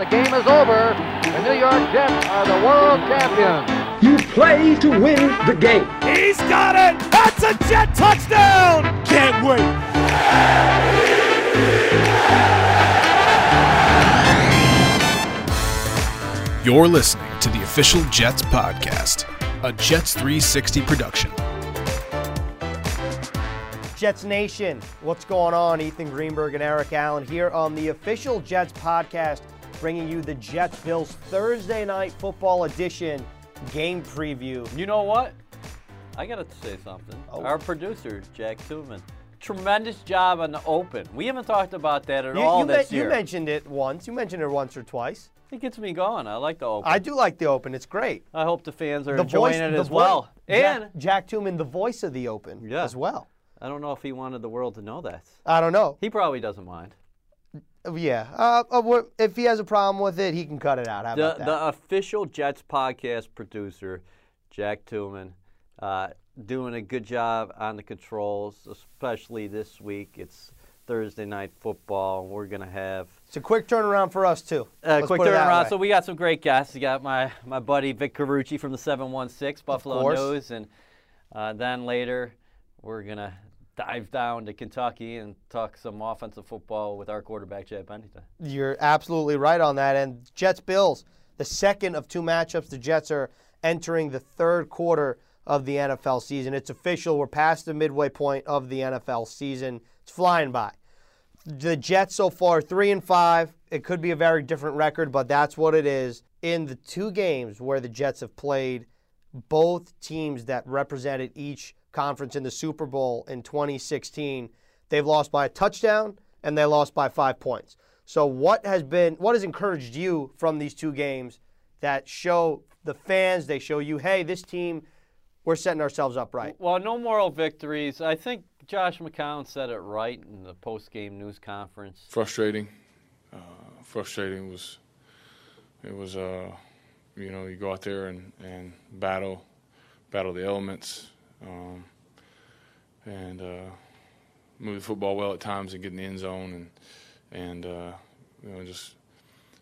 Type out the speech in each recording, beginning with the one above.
the game is over. The New York Jets are the world champions. You play to win the game. He's got it! That's a Jet touchdown! Can't wait! You're listening to the official Jets podcast, a Jets 360 production. Jets Nation, what's going on? Ethan Greenberg and Eric Allen here on the official Jets podcast, bringing you the Jets Bills Thursday night football edition game preview. You know what? I gotta say something. Oh. Our producer, Jack Tubman, tremendous job on the open. We haven't talked about that at You, all you this men- year. you mentioned it once. You mentioned it once or twice. it gets me going. I like the open. I do like the open. It's great. I hope the fans are The enjoying voice, it as well. Jack, And Jack Tooman, the voice of the open, Yeah. as well. I don't know if he wanted the world to know that. I don't know. He probably doesn't mind. Yeah. Uh, uh, if he has a problem with it, he can cut it out. How The about that? the official Jets podcast producer, Jack Tillman, uh, doing a good job on the controls, especially this week. It's Thursday night football. and We're gonna have it's a quick turnaround for us too. Uh, quick put it that turnaround. So we got some great guests. We got my my buddy Vic Carucci from the 716 Buffalo. News, and uh, then later we're gonna dive down to Kentucky and talk some offensive football with our quarterback Chad Pennington. You're absolutely right on that. And Jets Bills, the second of two matchups. The Jets are entering the third quarter of the NFL season. It's official. We're past the midway point of the NFL season. It's flying by. The Jets so far three and five. It could be a very different record, but that's what it is. In the two games where the Jets have played, both teams that represented each conference in the Super Bowl in 2016, they've lost by a touchdown and they lost by five points. So what has been what has encouraged you from these two games that show the fans, they show you, hey, this team, we're setting ourselves up right. Well, no moral victories. I think Josh McCown said it right in the post game news conference. frustrating. Uh, frustrating was it was uh, you know you go out there and, and battle battle the elements um, and uh, move the football well at times and get in the end zone and and uh, you know just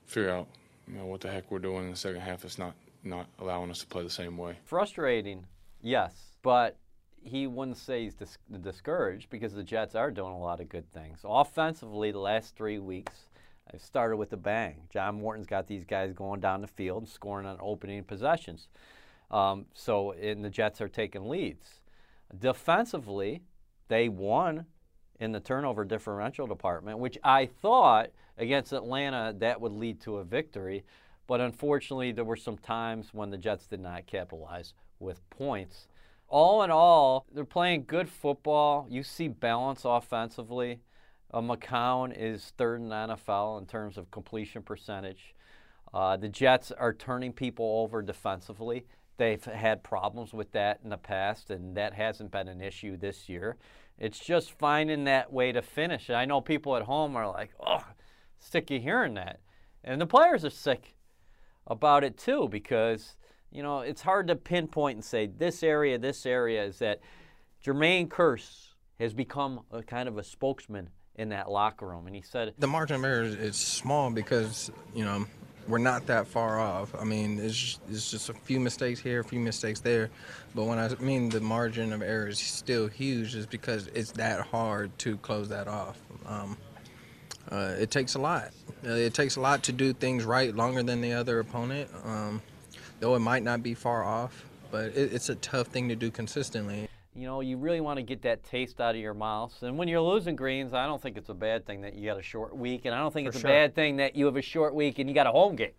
figure out you know what the heck we're doing in the second half. It's not not allowing us to play the same way. Frustrating, yes, but he wouldn't say he's dis- discouraged because the Jets are doing a lot of good things. Offensively, the last three weeks, I've started with a bang. John Morton's got these guys going down the field scoring on opening possessions. Um, so, and the Jets are taking leads. Defensively, they won in the turnover differential department, which I thought against Atlanta that would lead to a victory. But unfortunately, there were some times when the Jets did not capitalize with points. All in all, they're playing good football. You see balance offensively. Uh, McCown is third in the NFL in terms of completion percentage. Uh, the Jets are turning people over defensively. They've had problems with that in the past, and that hasn't been an issue this year. It's just finding that way to finish. I know people at home are like, oh, sick of hearing that. And the players are sick about it too because, you know, it's hard to pinpoint and say this area, this area is that Jermaine Kearse has become a kind of a spokesman in that locker room. And he said, The margin of error is small because you know we're not that far off. I mean, it's it's just a few mistakes here, a few mistakes there, but when I mean the margin of error is still huge, is because it's that hard to close that off. Um, uh, it takes a lot. Uh, it takes a lot to do things right longer than the other opponent. Um, though it might not be far off, but it, it's a tough thing to do consistently. You know, you really want to get that taste out of your mouth. And when you're losing greens, I don't think it's a bad thing that you got a short week, and I don't think For it's sure. a bad thing that you have a short week and you got a home game.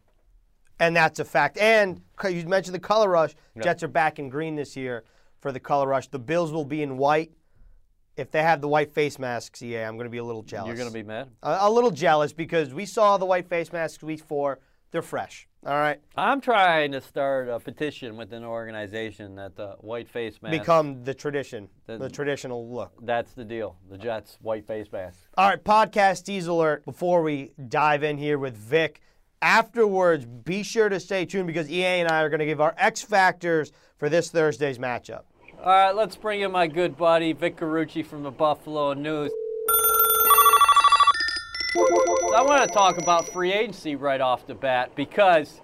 And that's a fact. And you mentioned the color rush. Jets are back in green this year for the color rush. The Bills will be in white. If they have the white face masks, yeah, I'm going to be a little jealous. You're going to be mad. a, a little jealous because we saw the white face masks week four. They're fresh. All right, I'm trying to start a petition within an organization that the white face mask. become the tradition, The- the traditional look. That's the deal. The Jets white face mask. All right, podcast tease alert before we dive in here with Vic. Afterwards, be sure to stay tuned because EA and I are going to give our X factors for this Thursday's matchup. All right, let's bring in my good buddy Vic Carucci from the Buffalo News. I want to talk about free agency right off the bat because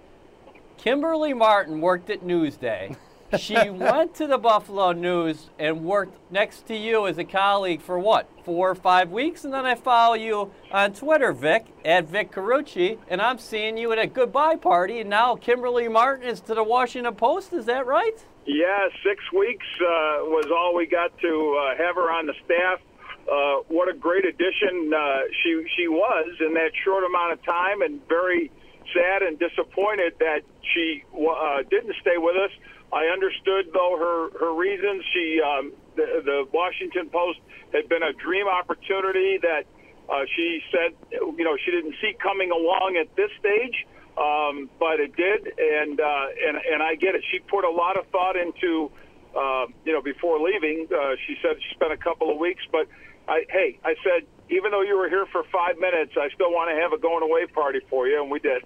Kimberly Martin worked at Newsday. She went to the Buffalo News and worked next to you as a colleague for what, four or five weeks? And then I follow you on Twitter, Vic, at Vic Carucci, and I'm seeing you at a goodbye party. And now Kimberly Martin is to the Washington Post. Is that right? Yeah, six weeks uh, was all we got to uh, have her on the staff. Uh, what a great addition uh, she she was in that short amount of time, and very sad and disappointed that she uh, didn't stay with us. I understood though her her reasons. She um, the, the Washington Post had been a dream opportunity that uh, she said you know she didn't see coming along at this stage, um, but it did, and uh, and and I get it. She put a lot of thought into uh, you know before leaving. Uh, she said she spent a couple of weeks, but I hey I said even though you were here for five minutes, I still want to have a going away party for you, and we did.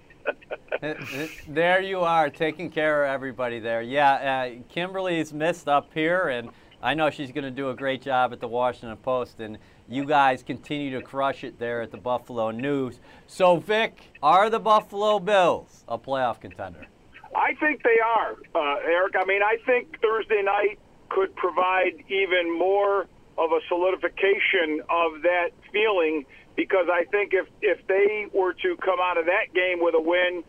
there you are, taking care of everybody there. Yeah, uh, Kimberly's missed up here, and I know she's going to do a great job at the Washington Post, and you guys continue to crush it there at the Buffalo News. So, Vic, are the Buffalo Bills a playoff contender? I think they are, uh, Eric. I mean, I think Thursday night could provide even more of a solidification of that feeling because I think if if they were to come out of that game with a win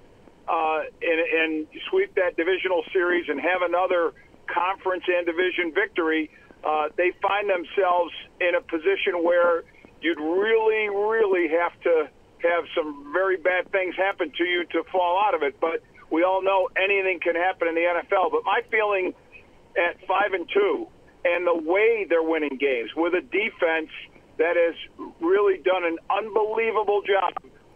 uh, and, and sweep that divisional series and have another conference and division victory, uh, they find themselves in a position where you'd really, really have to have some very bad things happen to you to fall out of it. But we all know anything can happen in the NFL. But my feeling at five and two, and the way they're winning games with a defense that has really done an unbelievable job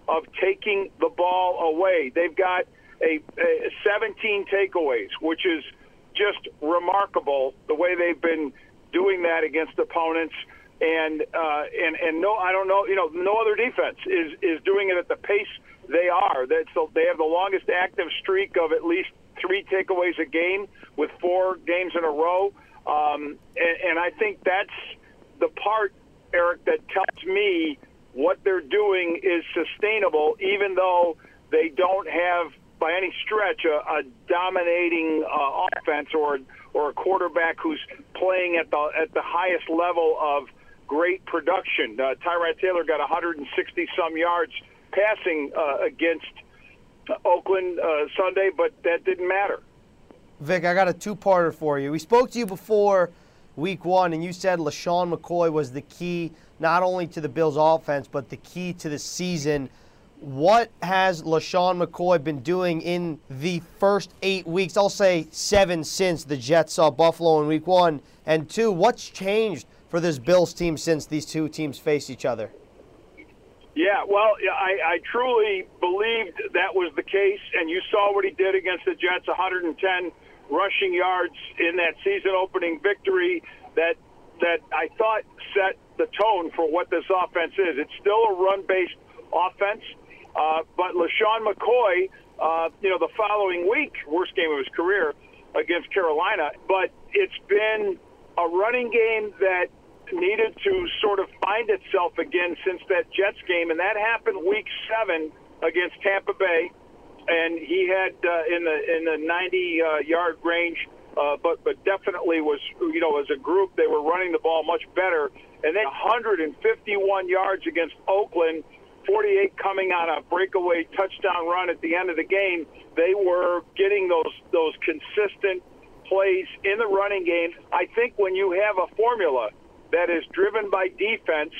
of taking the ball away. They've got a, a 17 takeaways, which is just remarkable the way they've been doing that against opponents. And uh, and and no, I don't know. You know, no other defense is is doing it at the pace they are. That's the, they have the longest active streak of at least three takeaways a game with four games in a row. Um, and, and I think that's the part, Eric, that tells me what they're doing is sustainable, even though they don't have by any stretch a, a dominating uh, offense or or a quarterback who's playing at the at the highest level of great production. Uh, Tyrod Taylor got 160 some yards passing uh, against Oakland uh, Sunday, but that didn't matter. Vic, I got a two-parter for you. We spoke to you before week one, and you said LeSean McCoy was the key not only to the Bills' offense, but the key to the season. What has LeSean McCoy been doing in the first eight weeks? I'll say seven since the Jets saw Buffalo in week one. And two, what's changed for this Bills team since these two teams faced each other? Yeah, well, I, I truly believed that was the case, and you saw what he did against the Jets 110 rushing yards in that season opening victory that that I thought set the tone for what this offense is. It's still a run based offense. Uh, but LeSean McCoy, uh, you know, the following week, worst game of his career against Carolina, but it's been a running game that needed to sort of find itself again since that Jets game, and that happened week seven against Tampa Bay, and he had uh, in the in the 90 uh, yard range, uh, but but definitely was you know as a group they were running the ball much better, and then 151 yards against Oakland 48 coming on a breakaway touchdown run at the end of the game. They were getting those those consistent plays in the running game. I think when you have a formula that is driven by defense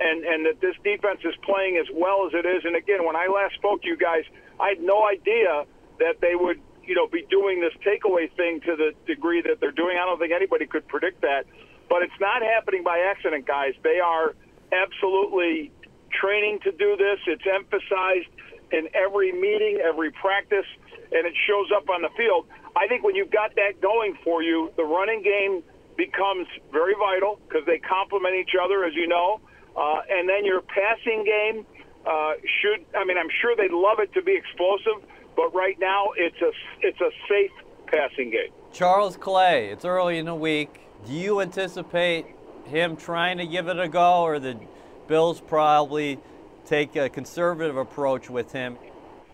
and and that this defense is playing as well as it is and again when I last spoke to you guys, I had no idea that they would, you know, be doing this takeaway thing to the degree that they're doing. I don't think anybody could predict that. But it's not happening by accident, guys. They are absolutely training to do this. It's emphasized in every meeting, every practice, and it shows up on the field. I think when you've got that going for you, the running game becomes very vital because they complement each other, as you know. Uh, and then your passing game uh, should, I mean, I'm sure they'd love it to be explosive, but right now it's a, it's a safe passing game. Charles Clay, it's early in the week. Do you anticipate him trying to give it a go, or the Bills probably take a conservative approach with him?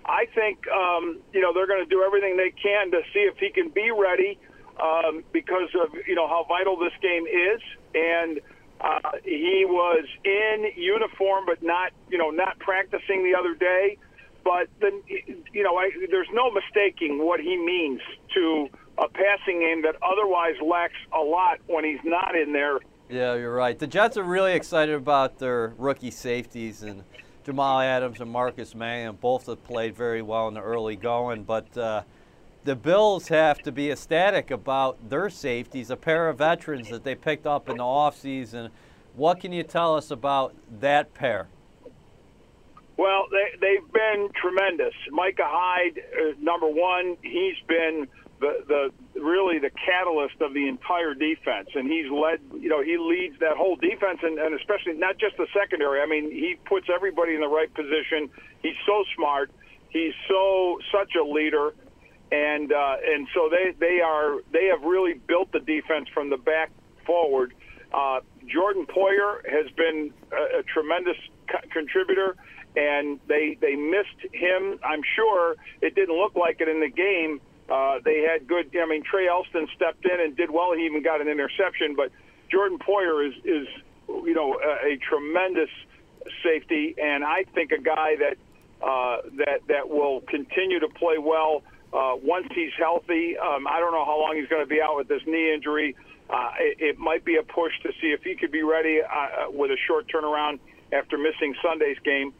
I think um, you know they're going to do everything they can to see if he can be ready um, because of you know how vital this game is, and uh, he was in uniform but not you know not practicing the other day. But then you know I, there's no mistaking what he means to a passing game that otherwise lacks a lot when he's not in there. Yeah, you're right. The Jets are really excited about their rookie safeties and Jamal Adams and Marcus Maye, and Both have played very well in the early going, but. Uh, the Bills have to be ecstatic about their safeties, a pair of veterans that they picked up in the offseason. What can you tell us about that pair? Well, they, they've been tremendous. Micah Hyde, uh, number one, he's been the, the really the catalyst of the entire defense, and he's led. You know, he leads that whole defense, and, and especially not just the secondary. I mean, he puts everybody in the right position. He's so smart. He's so such a leader and uh, and so they they are they have really built the defense from the back forward. Uh, Jordan Poyer has been a, a tremendous co- contributor, and they they missed him. I'm sure it didn't look like it in the game. Uh, they had good. I mean, Trae Elston stepped in and did well. He even got an interception. But Jordan Poyer is is you know a, a tremendous safety, and I think a guy that uh, that that will continue to play well uh, once he's healthy. Um, I don't know how long he's going to be out with this knee injury. Uh, it, it might be a push to see if he could be ready uh, with a short turnaround after missing Sunday's game.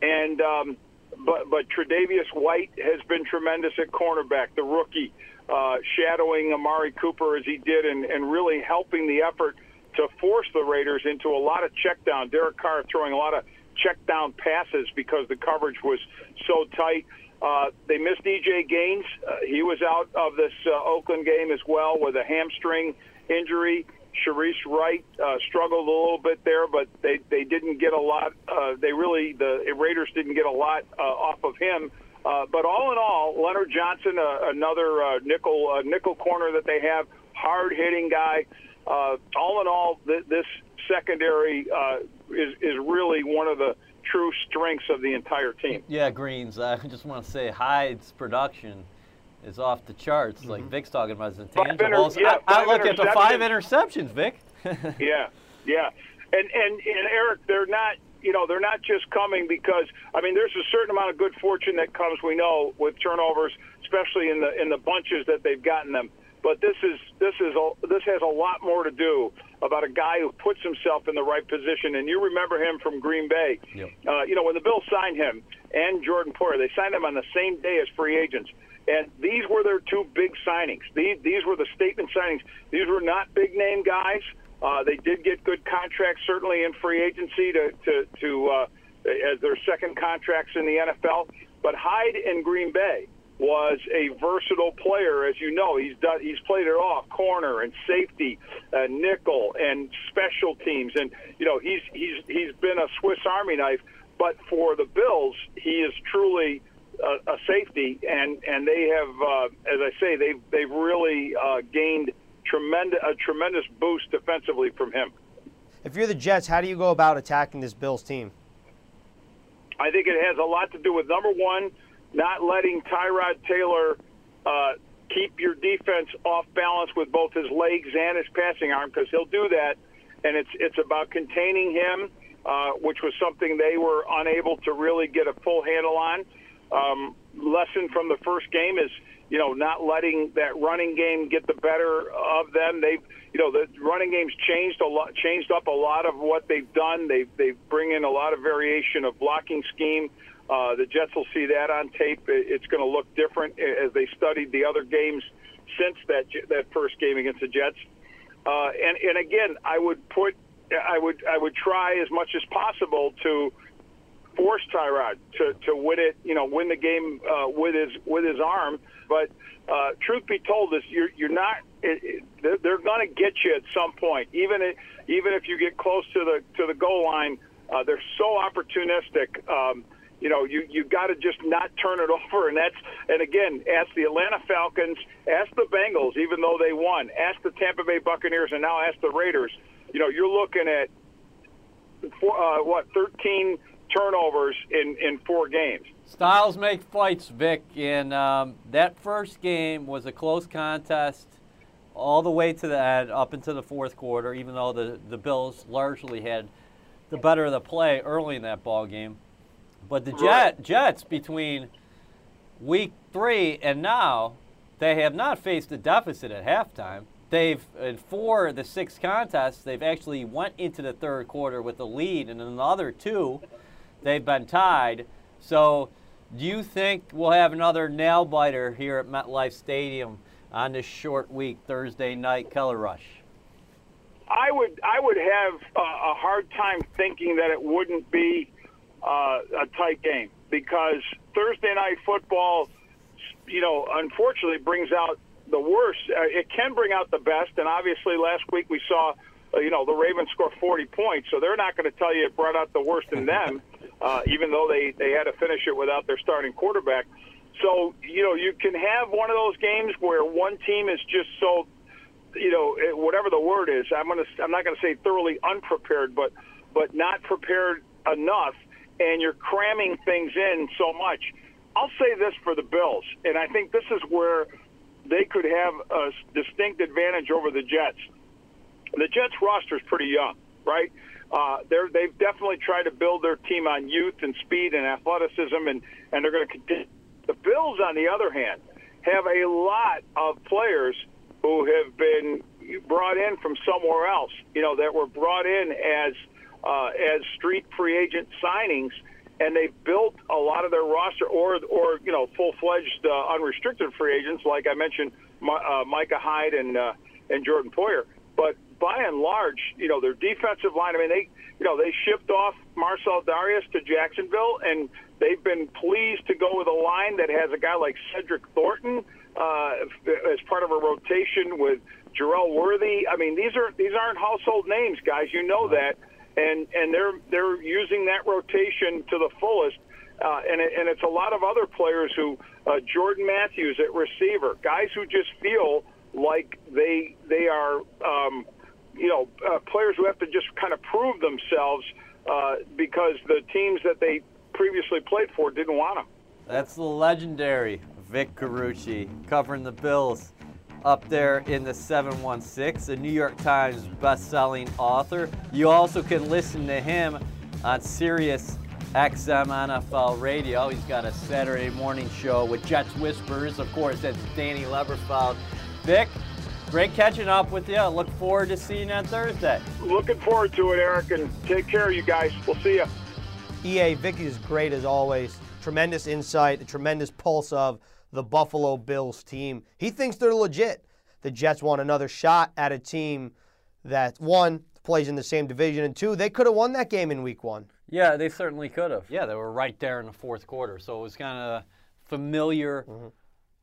And um, but but Tre'Davious White has been tremendous at cornerback, the rookie, uh, shadowing Amari Cooper as he did, and, and really helping the effort to force the Raiders into a lot of check down. Derek Carr throwing a lot of check down passes because the coverage was so tight. Uh, they missed EJ Gaines. Uh, he was out of this uh, Oakland game as well with a hamstring injury. Shareece Wright uh, struggled a little bit there, but they, they didn't get a lot. Uh, they really the Raiders didn't get a lot uh, off of him. Uh, but all in all, Leonard Johnson, uh, another uh, nickel uh, nickel corner that they have, hard hitting guy. Uh, all in all, th- this secondary uh, is is really one of the true strengths of the entire team. Yeah, Greens. I just want to say Hyde's production is off the charts. Mm-hmm. Like Vic's talking about his intangibles. Inter- yeah, I, I look at the five interceptions, Vic. yeah, yeah, and and and Eric, they're not. You know, they're not just coming because I mean, there's a certain amount of good fortune that comes. We know with turnovers, especially in the in the bunches that they've gotten them. But this is this is a, this has a lot more to do about a guy who puts himself in the right position. And you remember him from Green Bay. Yep. Uh, you know, when the Bills signed him and Jordan Poyer, they signed him on the same day as free agents. And these were their two big signings. These, these were the statement signings. These were not big name guys. Uh, they did get good contracts, certainly in free agency to to, to uh, as their second contracts in the NFL. But Hyde in Green Bay was a versatile player, as you know. He's done. He's played it off corner and safety, uh, nickel and special teams, and you know he's he's he's been a Swiss Army knife. But for the Bills, he is truly a, a safety, and and they have, uh, as I say, they've they've really uh, gained tremendous a tremendous boost defensively from him. If you're the Jets, how do you go about attacking this Bills team? I think it has a lot to do with number one not letting Tyrod Taylor uh, keep your defense off balance with both his legs and his passing arm because he'll do that, and it's it's about containing him, uh, which was something they were unable to really get a full handle on. Um, lesson from the first game is you know not letting that running game get the better of them. They've you know the running game's changed a lot, changed up a lot of what they've done. They they bring in a lot of variation of blocking scheme. Uh, the Jets will see that on tape. It's going to look different as they studied the other games since that that first game against the Jets. Uh, and and again, I would put, I would I would try as much as possible to force Tyrod to to win it. You know, win the game uh, with his with his arm. But uh, truth be told, this you're you're not. It, it, they're, going to get you at some point, even if, even if you get close to the to the goal line. Uh, they're so opportunistic. Um, you know, you you got to just not turn it over, and that's and again, ask the Atlanta Falcons, ask the Bengals, even though they won, ask the Tampa Bay Buccaneers, and now ask the Raiders. You know, you're looking at four, uh, what 13 turnovers in, in four games. Styles make fights, Vic, and um, that first game was a close contest all the way to the end, up into the fourth quarter, even though the, the Bills largely had the better of the play early in that ball game. But the Jet, Jets, between week three and now, they have not faced a deficit at halftime. They've in four of the six contests, they've actually went into the third quarter with a lead, and in another two, they've been tied. So, do you think we'll have another nail biter here at MetLife Stadium on this short week, Thursday night color rush? I would I would have a, a hard time thinking that it wouldn't be uh, a tight game because Thursday night football, you know, unfortunately brings out the worst. Uh, it can bring out the best, and obviously last week we saw, uh, you know, the Ravens score 40 points, so they're not going to tell you it brought out the worst in them, uh, even though they they had to finish it without their starting quarterback. So you know, you can have one of those games where one team is just so you know, whatever the word is, I'm gonna, I'm not gonna say thoroughly unprepared, but, but not prepared enough, and you're cramming things in so much. I'll say this for the Bills, and I think this is where they could have a distinct advantage over the Jets. The Jets roster is pretty young, right? Uh, they're, they've definitely tried to build their team on youth and speed and athleticism, and, and they're going to continue. The Bills, on the other hand, have a lot of players who have been brought in from somewhere else, you know, that were brought in as uh, as street free agent signings, and they built a lot of their roster, or or you know, full fledged uh, unrestricted free agents, like I mentioned, uh, Micah Hyde and uh, and Jordan Poyer. But by and large, you know, their defensive line. I mean, they you know they shipped off Marcell Dareus to Jacksonville, and they've been pleased to go with a line that has a guy like Cedric Thornton uh, as part of a rotation with Jerel Worthy. I mean, these are these aren't household names, guys. You know that, and and they're they're using that rotation to the fullest. Uh, and, it, and it's a lot of other players who, uh, Jordan Matthews at receiver, guys who just feel like they they are, um, you know, uh, players who have to just kind of prove themselves uh, because the teams that they previously played for didn't want them. That's the legendary Vic Carucci covering the Bills up there in the 716, a New York Times best-selling author. You also can listen to him on Sirius XM NFL Radio. He's got a Saturday morning show with Jets Whispers. Of course, that's Danny Leberfeld. Vic, great catching up with you. Look forward to seeing you on Thursday. Looking forward to it, Eric, and take care of you guys. We'll see you. EA, Vicky is great as always. Tremendous insight, a tremendous pulse of the Buffalo Bills team. He thinks they're legit. The Jets want another shot at a team that, one, plays in the same division, and two, they could have won that game in week one. Yeah, they certainly could have. Yeah, they were right there in the fourth quarter, so it was kind of familiar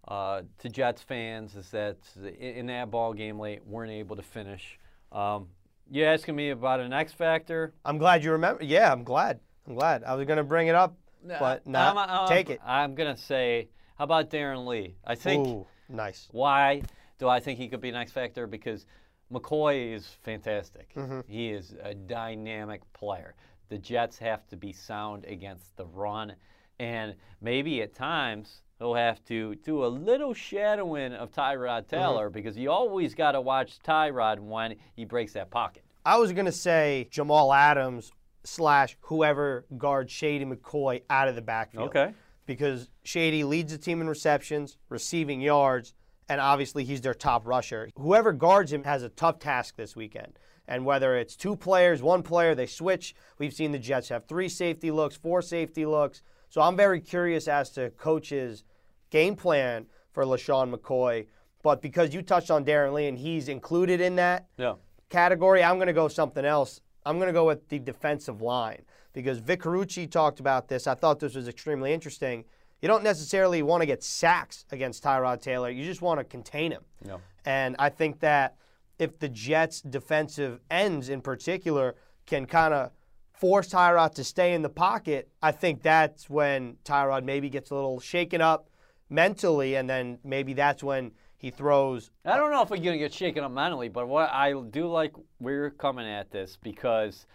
uh, to Jets fans is that in, in that ball game late weren't able to finish. Um, you asking me about an X factor? I'm glad you remember. Yeah, I'm glad. I'm glad. I was going to bring it up, but not. I'm, I'm- take it. I'm gonna say, how about Darron Lee? I think. Ooh, nice. Why do I think he could be an X factor? Because McCoy is fantastic. Mm-hmm. He is a dynamic player. The Jets have to be sound against the run, and maybe at times he'll have to do a little shadowing of Mm-hmm. Tyrod Taylor because you always got to watch Tyrod when he breaks that pocket. I was going to say Jamal Adams slash whoever guards Shady McCoy out of the backfield. Okay. Because Shady leads the team in receptions, receiving yards, and obviously he's their top rusher. Whoever guards him has a tough task this weekend. And whether it's two players, one player, they switch. We've seen the Jets have three safety looks, four safety looks. So I'm very curious as to coach's game plan for LeSean McCoy. But because you touched on Darron Lee and he's included in that, Yeah. category, I'm going to go something else. I'm going to go with the defensive line because Vic Carucci talked about this. I thought this was extremely interesting. You don't necessarily want to get sacks against Tyrod Taylor. You just want to contain him. No. And I think that if the Jets' defensive ends in particular can kind of force Tyrod to stay in the pocket, I think that's when Tyrod maybe gets a little shaken up mentally, and then maybe that's when he throws I don't know if we're going to get shaken up mentally, but what I do like where you're coming at this because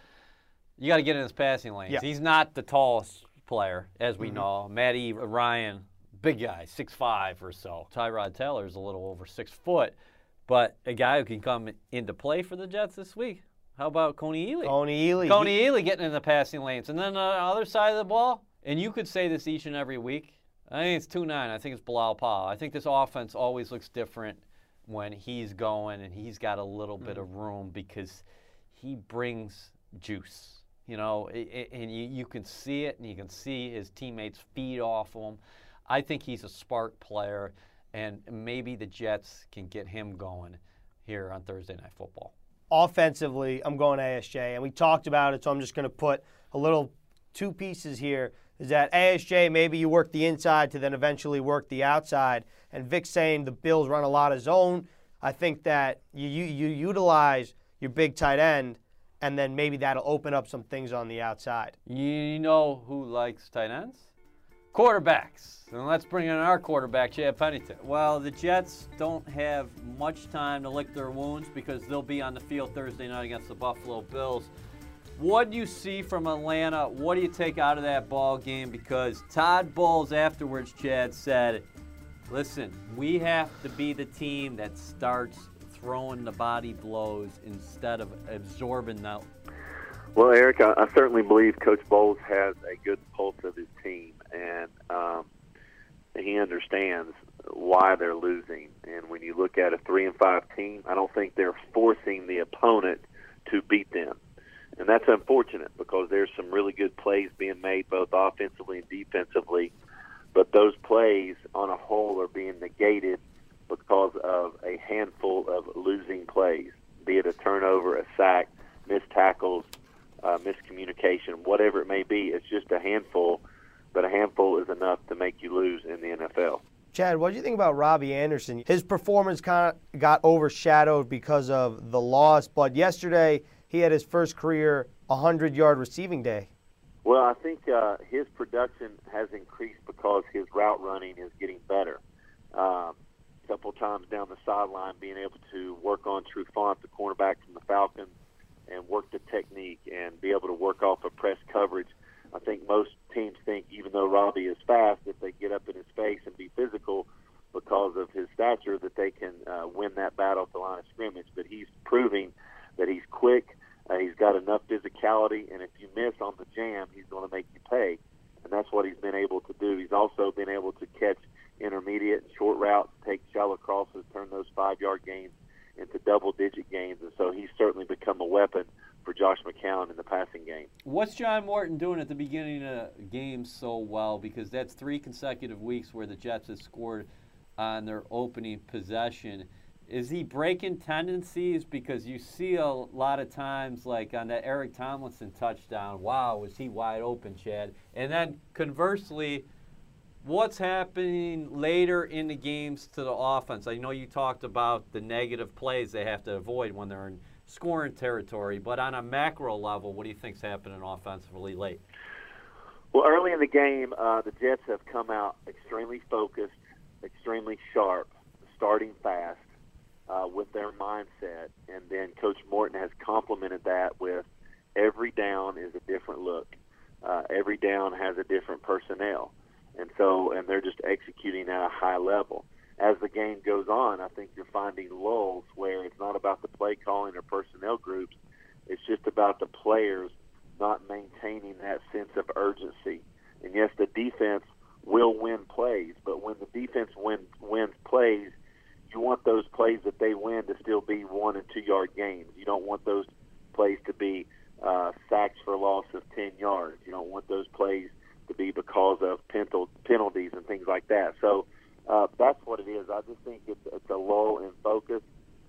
You got to get in his passing lanes. Yeah. He's not the tallest player, as Mm-hmm. we know. Matty Ryan, big guy, six five or so. Tyrod Taylor's a little over six foot, but a guy who can come into play for the Jets this week. How about Kony Ealy? Kony Ealy. Kony Ealy getting in the passing lanes. And then the other side of the ball, and you could say this each and every week. I think it's 2 9. I think it's Bilal Powell. I think this offense always looks different when he's going and he's got a little bit of room because he brings juice. You know, and you, you can see it, and you can see his teammates feed off him. I think he's a spark player, and maybe the Jets can get him going here on Thursday Night Football. offensively, I'm going ASJ, and we talked about it, so I'm just going to put a little two pieces here. Is that ASJ? Maybe you work the inside to then eventually work the outside. And Vic saying the Bills run a lot of zone. I think that you you, you utilize your big tight end, and then maybe that'll open up some things on the outside. You know who likes tight ends? Quarterbacks. And let's bring in our quarterback, Chad Pennington. Well, the Jets don't have much time to lick their wounds because they'll be on the field Thursday night against the Buffalo Bills. What do you see from Atlanta? What do you take out of that ball game? Because Todd Bowles afterwards, Chad said, "Listen, we have to be the team that starts throwing the body blows instead of absorbing the Well, Eric, I, I certainly believe Coach Bowles has a good pulse of his team, and um, he understands why they're losing. And when you look at a three and five team, I don't think they're forcing the opponent to beat them, and that's unfortunate because there's some really good plays being made both offensively and defensively, but those plays on a whole are being negated because of a handful of losing plays, be it a turnover, a sack, missed tackles, uh, miscommunication, whatever it may be. It's just a handful, but a handful is enough to make you lose in the NFL. Chad, what do you think about Robbie Anderson? His performance kind of got overshadowed because of the loss, but yesterday he had his first career 100 yard receiving day. Well, I think uh, his production has increased because his route running is getting better. Um, a couple times down the sideline, being able to work on Trufant, the cornerback from the Falcons, and work the technique and be able to work off of press coverage. I think most teams think, even though Robbie is fast, if they get up in his face and be physical because of his stature, that they can uh, win that battle at the line of scrimmage. But he's proving that he's quick, uh, he's got enough physicality, and if you miss on the jam, he's going to make you pay. And that's what he's been able to do. He's also been able to catch intermediate and short routes, take shallow crosses, turn those five yard gains into double digit gains. And so he's certainly become a weapon for Josh McCown in the passing game. What's John Morton doing at the beginning of games so well? Because that's three consecutive weeks where the Jets have scored on their opening possession. Is he breaking tendencies? Because you see a lot of times, like on that Eric Tomlinson touchdown, wow, was he wide open, Chad? And then conversely, what's happening later in the games to the offense? I know you talked about the negative plays they have to avoid when they're in scoring territory, but on a macro level, what do you think's happening offensively late? Well, early in the game, uh, the Jets have come out extremely focused, extremely sharp, starting fast uh, with their mindset. And then Coach Morton has complemented that with every down is a different look. Uh, every down has a different personnel. And so, and they're just executing at a high level. As the game goes on, I think you're finding lulls where it's not about the play calling or personnel groups. It's just about the players not maintaining that sense of urgency. And yes, the defense will win plays, but when the defense win, wins plays, you want those plays that they win to still be one and two yard gains. You don't want those plays to be uh, sacks for loss of 10 yards. You don't want those plays to be because of penal- penalties and things like that. So uh, that's what it is. I just think it's, it's a lull in focus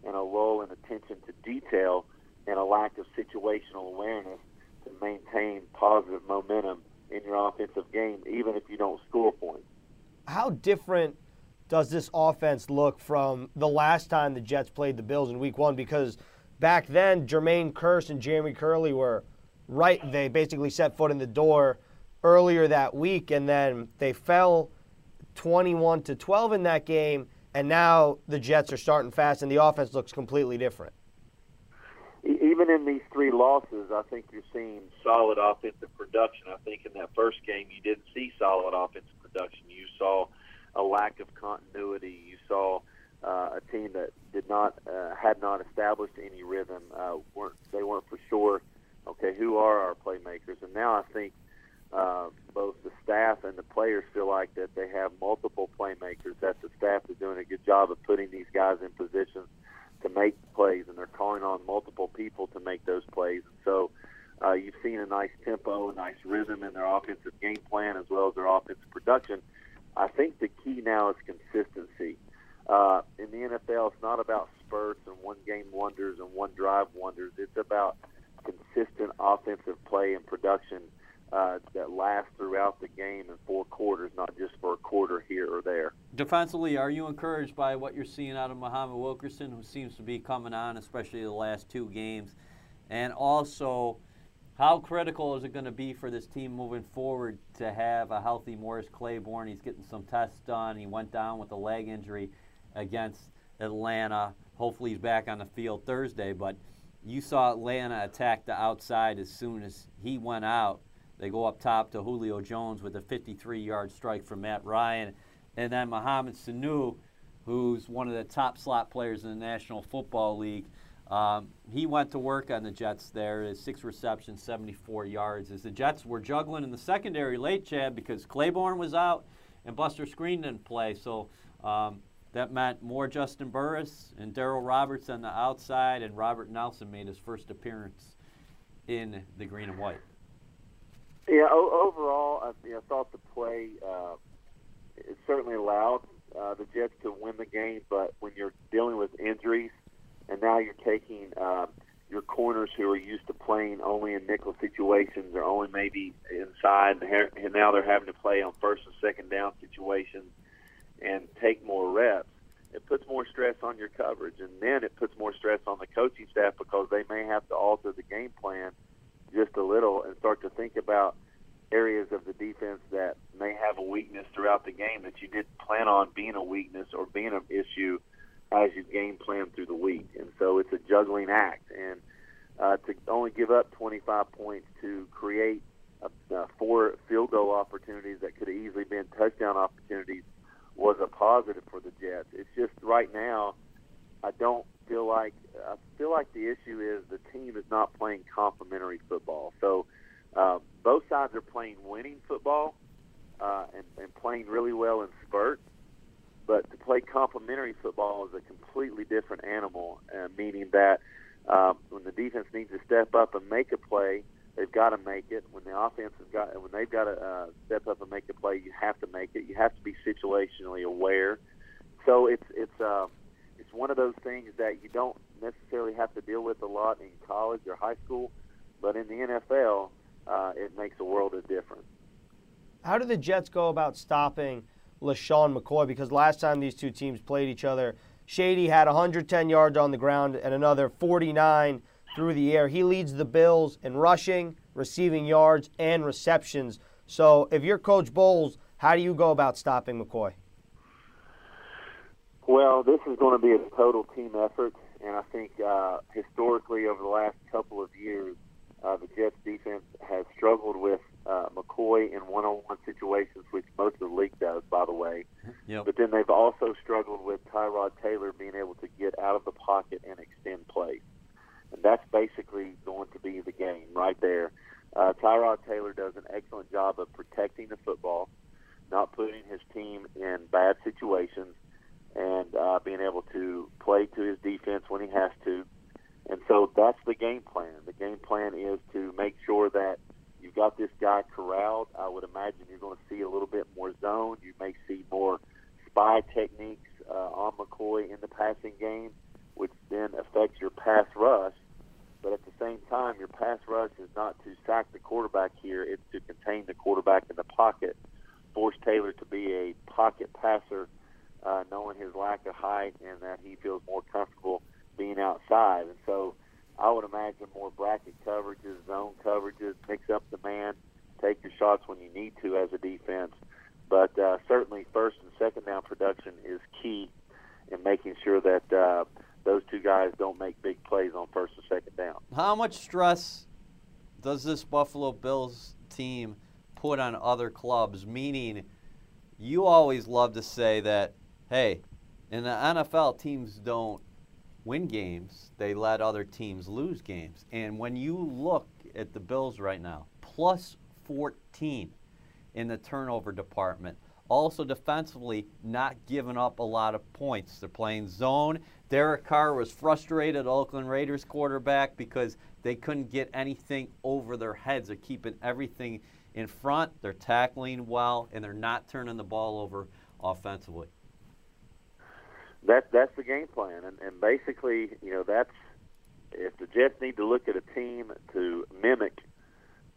and a lull in attention to detail and a lack of situational awareness to maintain positive momentum in your offensive game, even if you don't score points. How different does this offense look from the last time the Jets played the Bills in Week One? Because back then, Jermaine Kearse and Jeremy Kerley were right. They basically set foot in the door earlier that week, and then they fell 21 to 12 in that game. And now the Jets are starting fast, and the offense looks completely different. Even even in these three losses, I think you're seeing solid offensive production. I think in that first game, you didn't see solid offensive production. You saw a lack of continuity. You saw uh, a team that did not uh, had not established any rhythm. Uh, weren't they weren't for sure. Okay, who are our playmakers? And now I think uh, both the staff and the players feel like that they have multiple playmakers. That the staff is doing a good job of putting these guys in positions to make plays, and they're calling on multiple people to make those plays. And so uh, you've seen a nice tempo, a nice rhythm in their offensive game plan as well as their offensive production. I think the key now is consistency. Uh, in the NFL, it's not about spurts and one game wonders and one drive wonders. It's about consistent offensive play and production uh, that lasts throughout the game in four quarters, not just for a quarter here or there. Defensively, are you encouraged by what you're seeing out of Muhammad Wilkerson, who seems to be coming on, especially the last two games? And also, how critical is it going to be for this team moving forward to have a healthy Morris Claiborne? He's getting some tests done. He went down with a leg injury against Atlanta. Hopefully, he's back on the field Thursday. But you saw Atlanta attack the outside as soon as he went out. They go up top to Julio Jones with a 53 yard strike from Matt Ryan. And then Mohamed Sanu, who's one of the top slot players in the National Football League. Um, he went to work on the Jets there, six receptions, 74 yards. As the Jets were juggling in the secondary late, Chad, because Claiborne was out and Buster Skrine didn't play. So um, that meant more Juston Burris and Darryl Roberts on the outside, and Robert Nelson made his first appearance in the green and white. Yeah, o- overall, I you know, thought the play uh, it certainly allowed uh, the Jets to win the game, but when you're dealing with injuries, and now you're taking uh, your corners who are used to playing only in nickel situations or only maybe inside, and now they're having to play on first and second down situations and take more reps, it puts more stress on your coverage, and then it puts more stress on the coaching staff because they may have to alter the game plan just a little and start to think about areas of the defense that may have a weakness throughout the game that you didn't plan on being a weakness or being an issue as you game plan through the week. And so it's a juggling act. And uh, to only give up 25 points to create a, uh, four field goal opportunities that could have easily been touchdown opportunities was a positive for the Jets. It's just right now, I don't feel like I feel like the issue is the team is not playing complementary football. So uh, both sides are playing winning football uh, and, and playing really well in spurts. But to play complementary football is a completely different animal, uh, meaning that um, when the defense needs to step up and make a play, they've got to make it. When the offense has got, when they've got to uh, step up and make a play, you have to make it. You have to be situationally aware. So it's it's uh, it's one of those things that you don't necessarily have to deal with a lot in college or high school, but in the NFL, uh, it makes a world of difference. How do the Jets go about stopping LeSean McCoy? Because last time these two teams played each other, Shady had 110 yards on the ground and another 49 through the air. He leads the Bills in rushing, receiving yards, and receptions. So if you're Coach Bowles, how do you go about stopping McCoy? Well, this is going to be a total team effort, and I think uh, historically over the last couple of years, uh, the Jets defense has struggled with uh, McCoy in one-on-one situations, which most of the league does, by the way. Yep. But then they've also struggled with Tyrod Taylor being able to get out of the pocket and extend plays, and that's basically going to be the game right there. Uh, Tyrod Taylor does an excellent job of protecting the football, not putting his team in bad situations and uh, being able to play to his defense when he has to. And so that's the game plan. The game plan is to make sure that you've got this guy corralled. I would imagine you're going to see a little bit more zone. You may see more spy techniques uh, on McCoy in the passing game, which then affects your pass rush. But at the same time, your pass rush is not to sack the quarterback here. It's to contain the quarterback in the pocket, force Taylor to be a pocket passer uh, knowing his lack of height and that he feels more comfortable being outside. And so I would imagine more bracket coverages, zone coverages, mix up the man, take your shots when you need to as a defense. But uh, certainly first and second down production is key in making sure that uh, those two guys don't make big plays on first and second down. How much stress does this Buffalo Bills team put on other clubs? Meaning, you always love to say that, hey, in the NFL, teams don't win games, they let other teams lose games. And when you look at the Bills right now, plus 14 in the turnover department. Also, defensively, not giving up a lot of points. They're playing zone. Derek Carr was frustrated, Oakland Raiders quarterback, because they couldn't get anything over their heads. They're keeping everything in front. They're tackling well, and they're not turning the ball over offensively. That that's the game plan, and and basically, you know, that's if the Jets need to look at a team to mimic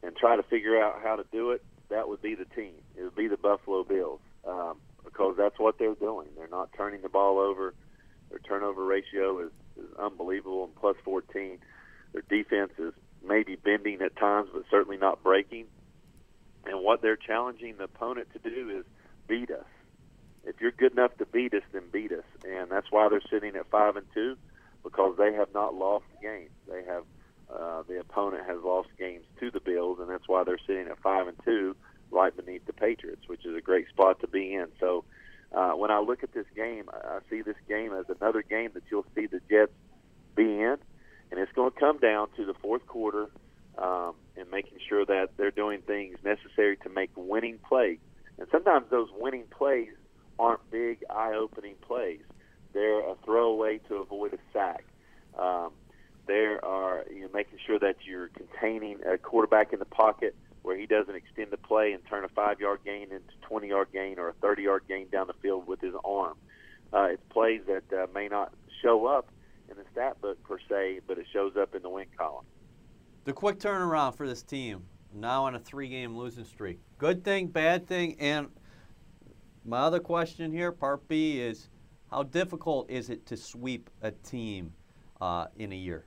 and try to figure out how to do it, that would be the team. It would be the Buffalo Bills um, because that's what they're doing. They're not turning the ball over. Their turnover ratio is, is unbelievable and plus 14. Their defense is maybe bending at times, but certainly not breaking. And what they're challenging the opponent to do is beat us. If you're good enough to beat us, then beat us. And that's why they're sitting at five and two because they have not lost games. They have uh, the opponent has lost games to the Bills, and that's why they're sitting at five and two, right beneath the Patriots, which is a great spot to be in. So uh, when I look at this game, I see this game as another game that you'll see the Jets be in, and it's going to come down to the fourth quarter um, and making sure that they're doing things necessary to make winning plays. And sometimes those winning plays eye-opening plays. They're a throwaway to avoid a sack. Um, there are you know, making sure that you're containing a quarterback in the pocket where he doesn't extend the play and turn a five-yard gain into 20-yard gain or a 30-yard gain down the field with his arm. Uh, it's plays that uh, may not show up in the stat book per se, but it shows up in the win column. The quick turnaround for this team now on a three-game losing streak. Good thing, bad thing, and my other question here, part B, is how difficult is it to sweep a team uh, in a year?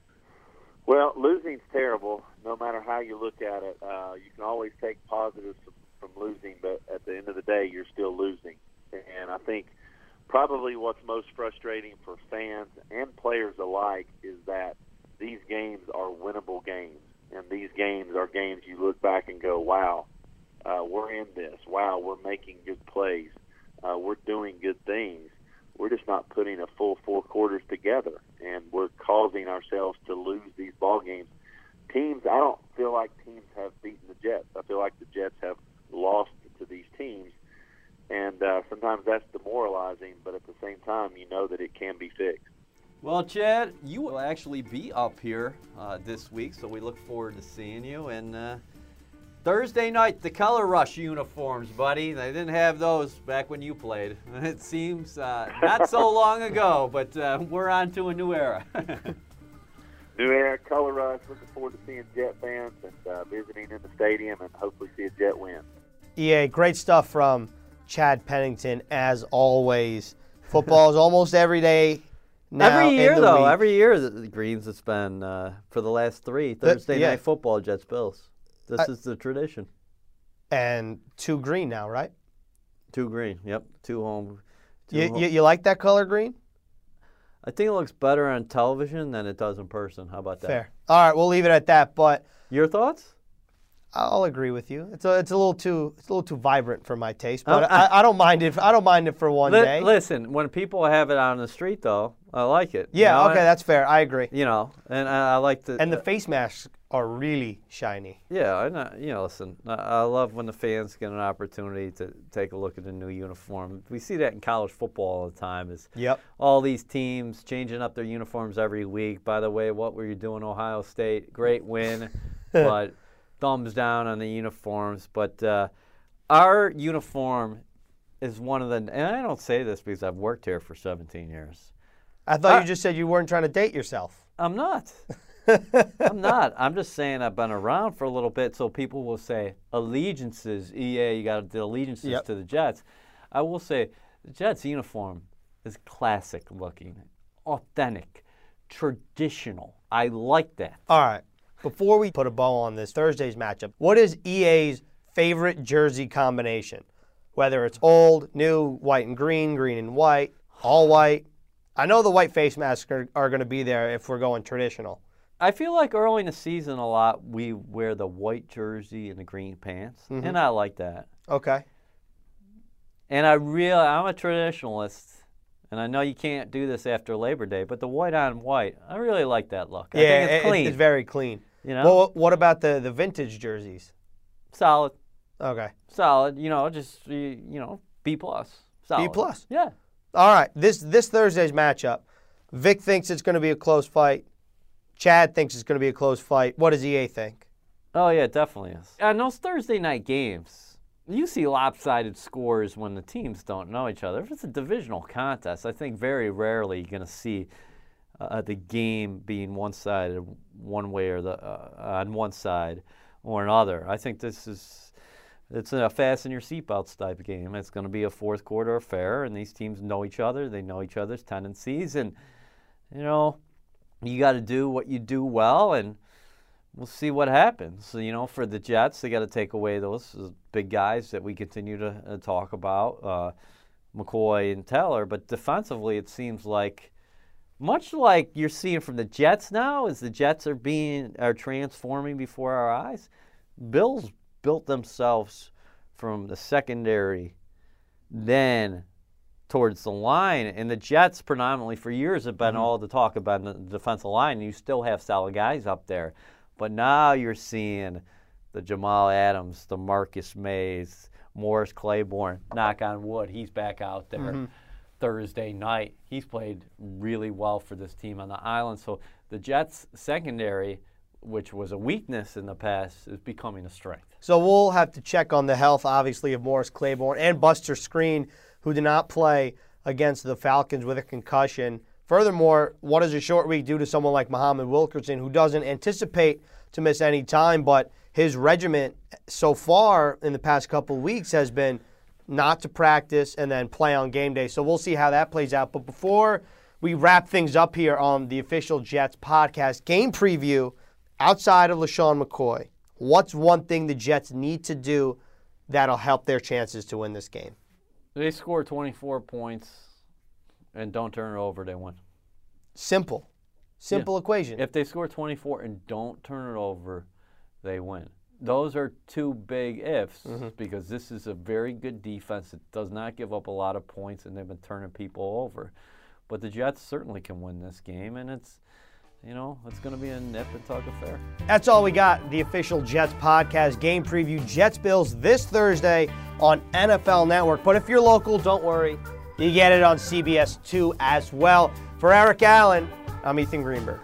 Well, losing's terrible, no matter how you look at it. Uh, you can always take positives from, from losing, but at the end of the day, you're still losing. And I think probably what's most frustrating for fans and players alike is that these games are winnable games. And these games are games you look back and go, wow, uh, we're in this. Wow, we're making good plays. Uh, we're doing good things. We're just not putting a full four quarters together, and we're causing ourselves to lose these ball games. Teams, I don't feel like teams have beaten the Jets. I feel like the Jets have lost to these teams, and uh, sometimes that's demoralizing. But at the same time, you know that it can be fixed. Well, Chad, you will actually be up here uh, this week, so we look forward to seeing you. And uh, Thursday night, the color rush uniforms, buddy. They didn't have those back when you played. It seems uh, not so long ago, but uh, we're on to a new era. new era, color rush. Looking forward to seeing Jet fans and uh, visiting in the stadium and hopefully see a Jet win. Yeah, great stuff from Chad Pennington as always. Football is almost every day. Now every year, though, week. every year the Greens it's been uh, for the last three Thursday yeah. night football Jets Bills. This I, is the tradition. And two green now, right? Two green. Yep. Two home. Two you, home. you, you like that color green? I think it looks better on television than it does in person. How about that? Fair. All right, we'll leave it at that. But your thoughts? I'll agree with you. It's a, it's a little too it's a little too vibrant for my taste, but oh, I, I, don't mind it. I don't mind it for one li- day. Listen, when people have it on the street, though, I like it. Yeah, you know? okay, that's fair. I agree. You know, and I, I like the and the face masks are really shiny. Yeah, I know. You know, listen, I love when the fans get an opportunity to take a look at a new uniform. We see that in college football all the time. Is yep. all these teams changing up their uniforms every week. By the way, what were you doing, Ohio State? Great win, but thumbs down on the uniforms. But uh, our uniform is one of the, and I don't say this because I've worked here for 17 years. I thought you just said you weren't trying to date yourself. I'm not. I'm not. I'm just saying I've been around for a little bit, so people will say allegiances. EA, you got to the allegiances yep. to the Jets. I will say the Jets uniform is classic looking, authentic, traditional. I like that. All right. Before we put a bow on this Thursday's matchup, what is EA's favorite jersey combination? Whether it's old, new, white and green, green and white, all white, I know the white face masks are, are going to be there if we're going traditional. I feel like early in the season a lot we wear the white jersey and the green pants, Mhm. and I like that. Okay. And I really, I'm a traditionalist, and I know you can't do this after Labor Day, but the white on white, I really like that look. I yeah, think it's clean. it's very clean. You know? Well, what about the the vintage jerseys? solid, Okay. solid. You know, just you, you know, B plus. Solid. B plus? Yeah. All right. This this Thursday's matchup. Vic thinks it's going to be a close fight. Chad thinks it's going to be a close fight. What does EA think? Oh yeah, definitely is. And those Thursday night games, you see lopsided scores when the teams don't know each other. If it's a divisional contest, I think very rarely you're going to see uh, the game being one sided one way or the uh, on one side or another. I think this is it's a fasten your seatbelts type of game. It's going to be a fourth quarter affair, and these teams know each other. They know each other's tendencies, and you know you got to do what you do well, and we'll see what happens. So, you know, for the Jets, they got to take away those big guys that we continue to uh, talk about, uh, McCoy and Taylor. But defensively, it seems like much like you're seeing from the Jets now, as the Jets are being are transforming before our eyes. Bills built themselves from the secondary, then towards the line, and the Jets predominantly for years have been all the talk about the defensive line. You still have solid guys up there, but now you're seeing the Jamal Adams, the Marcus Mayes, Morris Claiborne. Knock on wood, he's back out there. Mhm. Thursday night. He's played really well for this team on the island. So the Jets secondary, which was a weakness in the past, is becoming a strength. So we'll have to check on the health, obviously, of Morris Claiborne and Buster Skrine, who did not play against the Falcons with a concussion. Furthermore, what does a short week do to someone like Muhammad Wilkerson, who doesn't anticipate to miss any time, but his regiment so far in the past couple weeks has been not to practice and then play on game day. So we'll see how that plays out. But before we wrap things up here on the official Jets podcast game preview, outside of LeSean McCoy, what's one thing the Jets need to do that'll help their chances to win this game? They score 24 points and don't turn it over, they win. Simple. Simple equation. If they score 24 and don't turn it over, they win. Those are two big ifs Mhm. because this is a very good defense that does not give up a lot of points and they've been turning people over. But the Jets certainly can win this game and it's you know, it's going to be a nip and tug affair. That's all we got. The official Jets podcast game preview Jets Bills this Thursday on NFL Network. But if you're local, don't worry. You get it on CBS 2 as well. For Eric Allen, I'm Ethan Greenberg.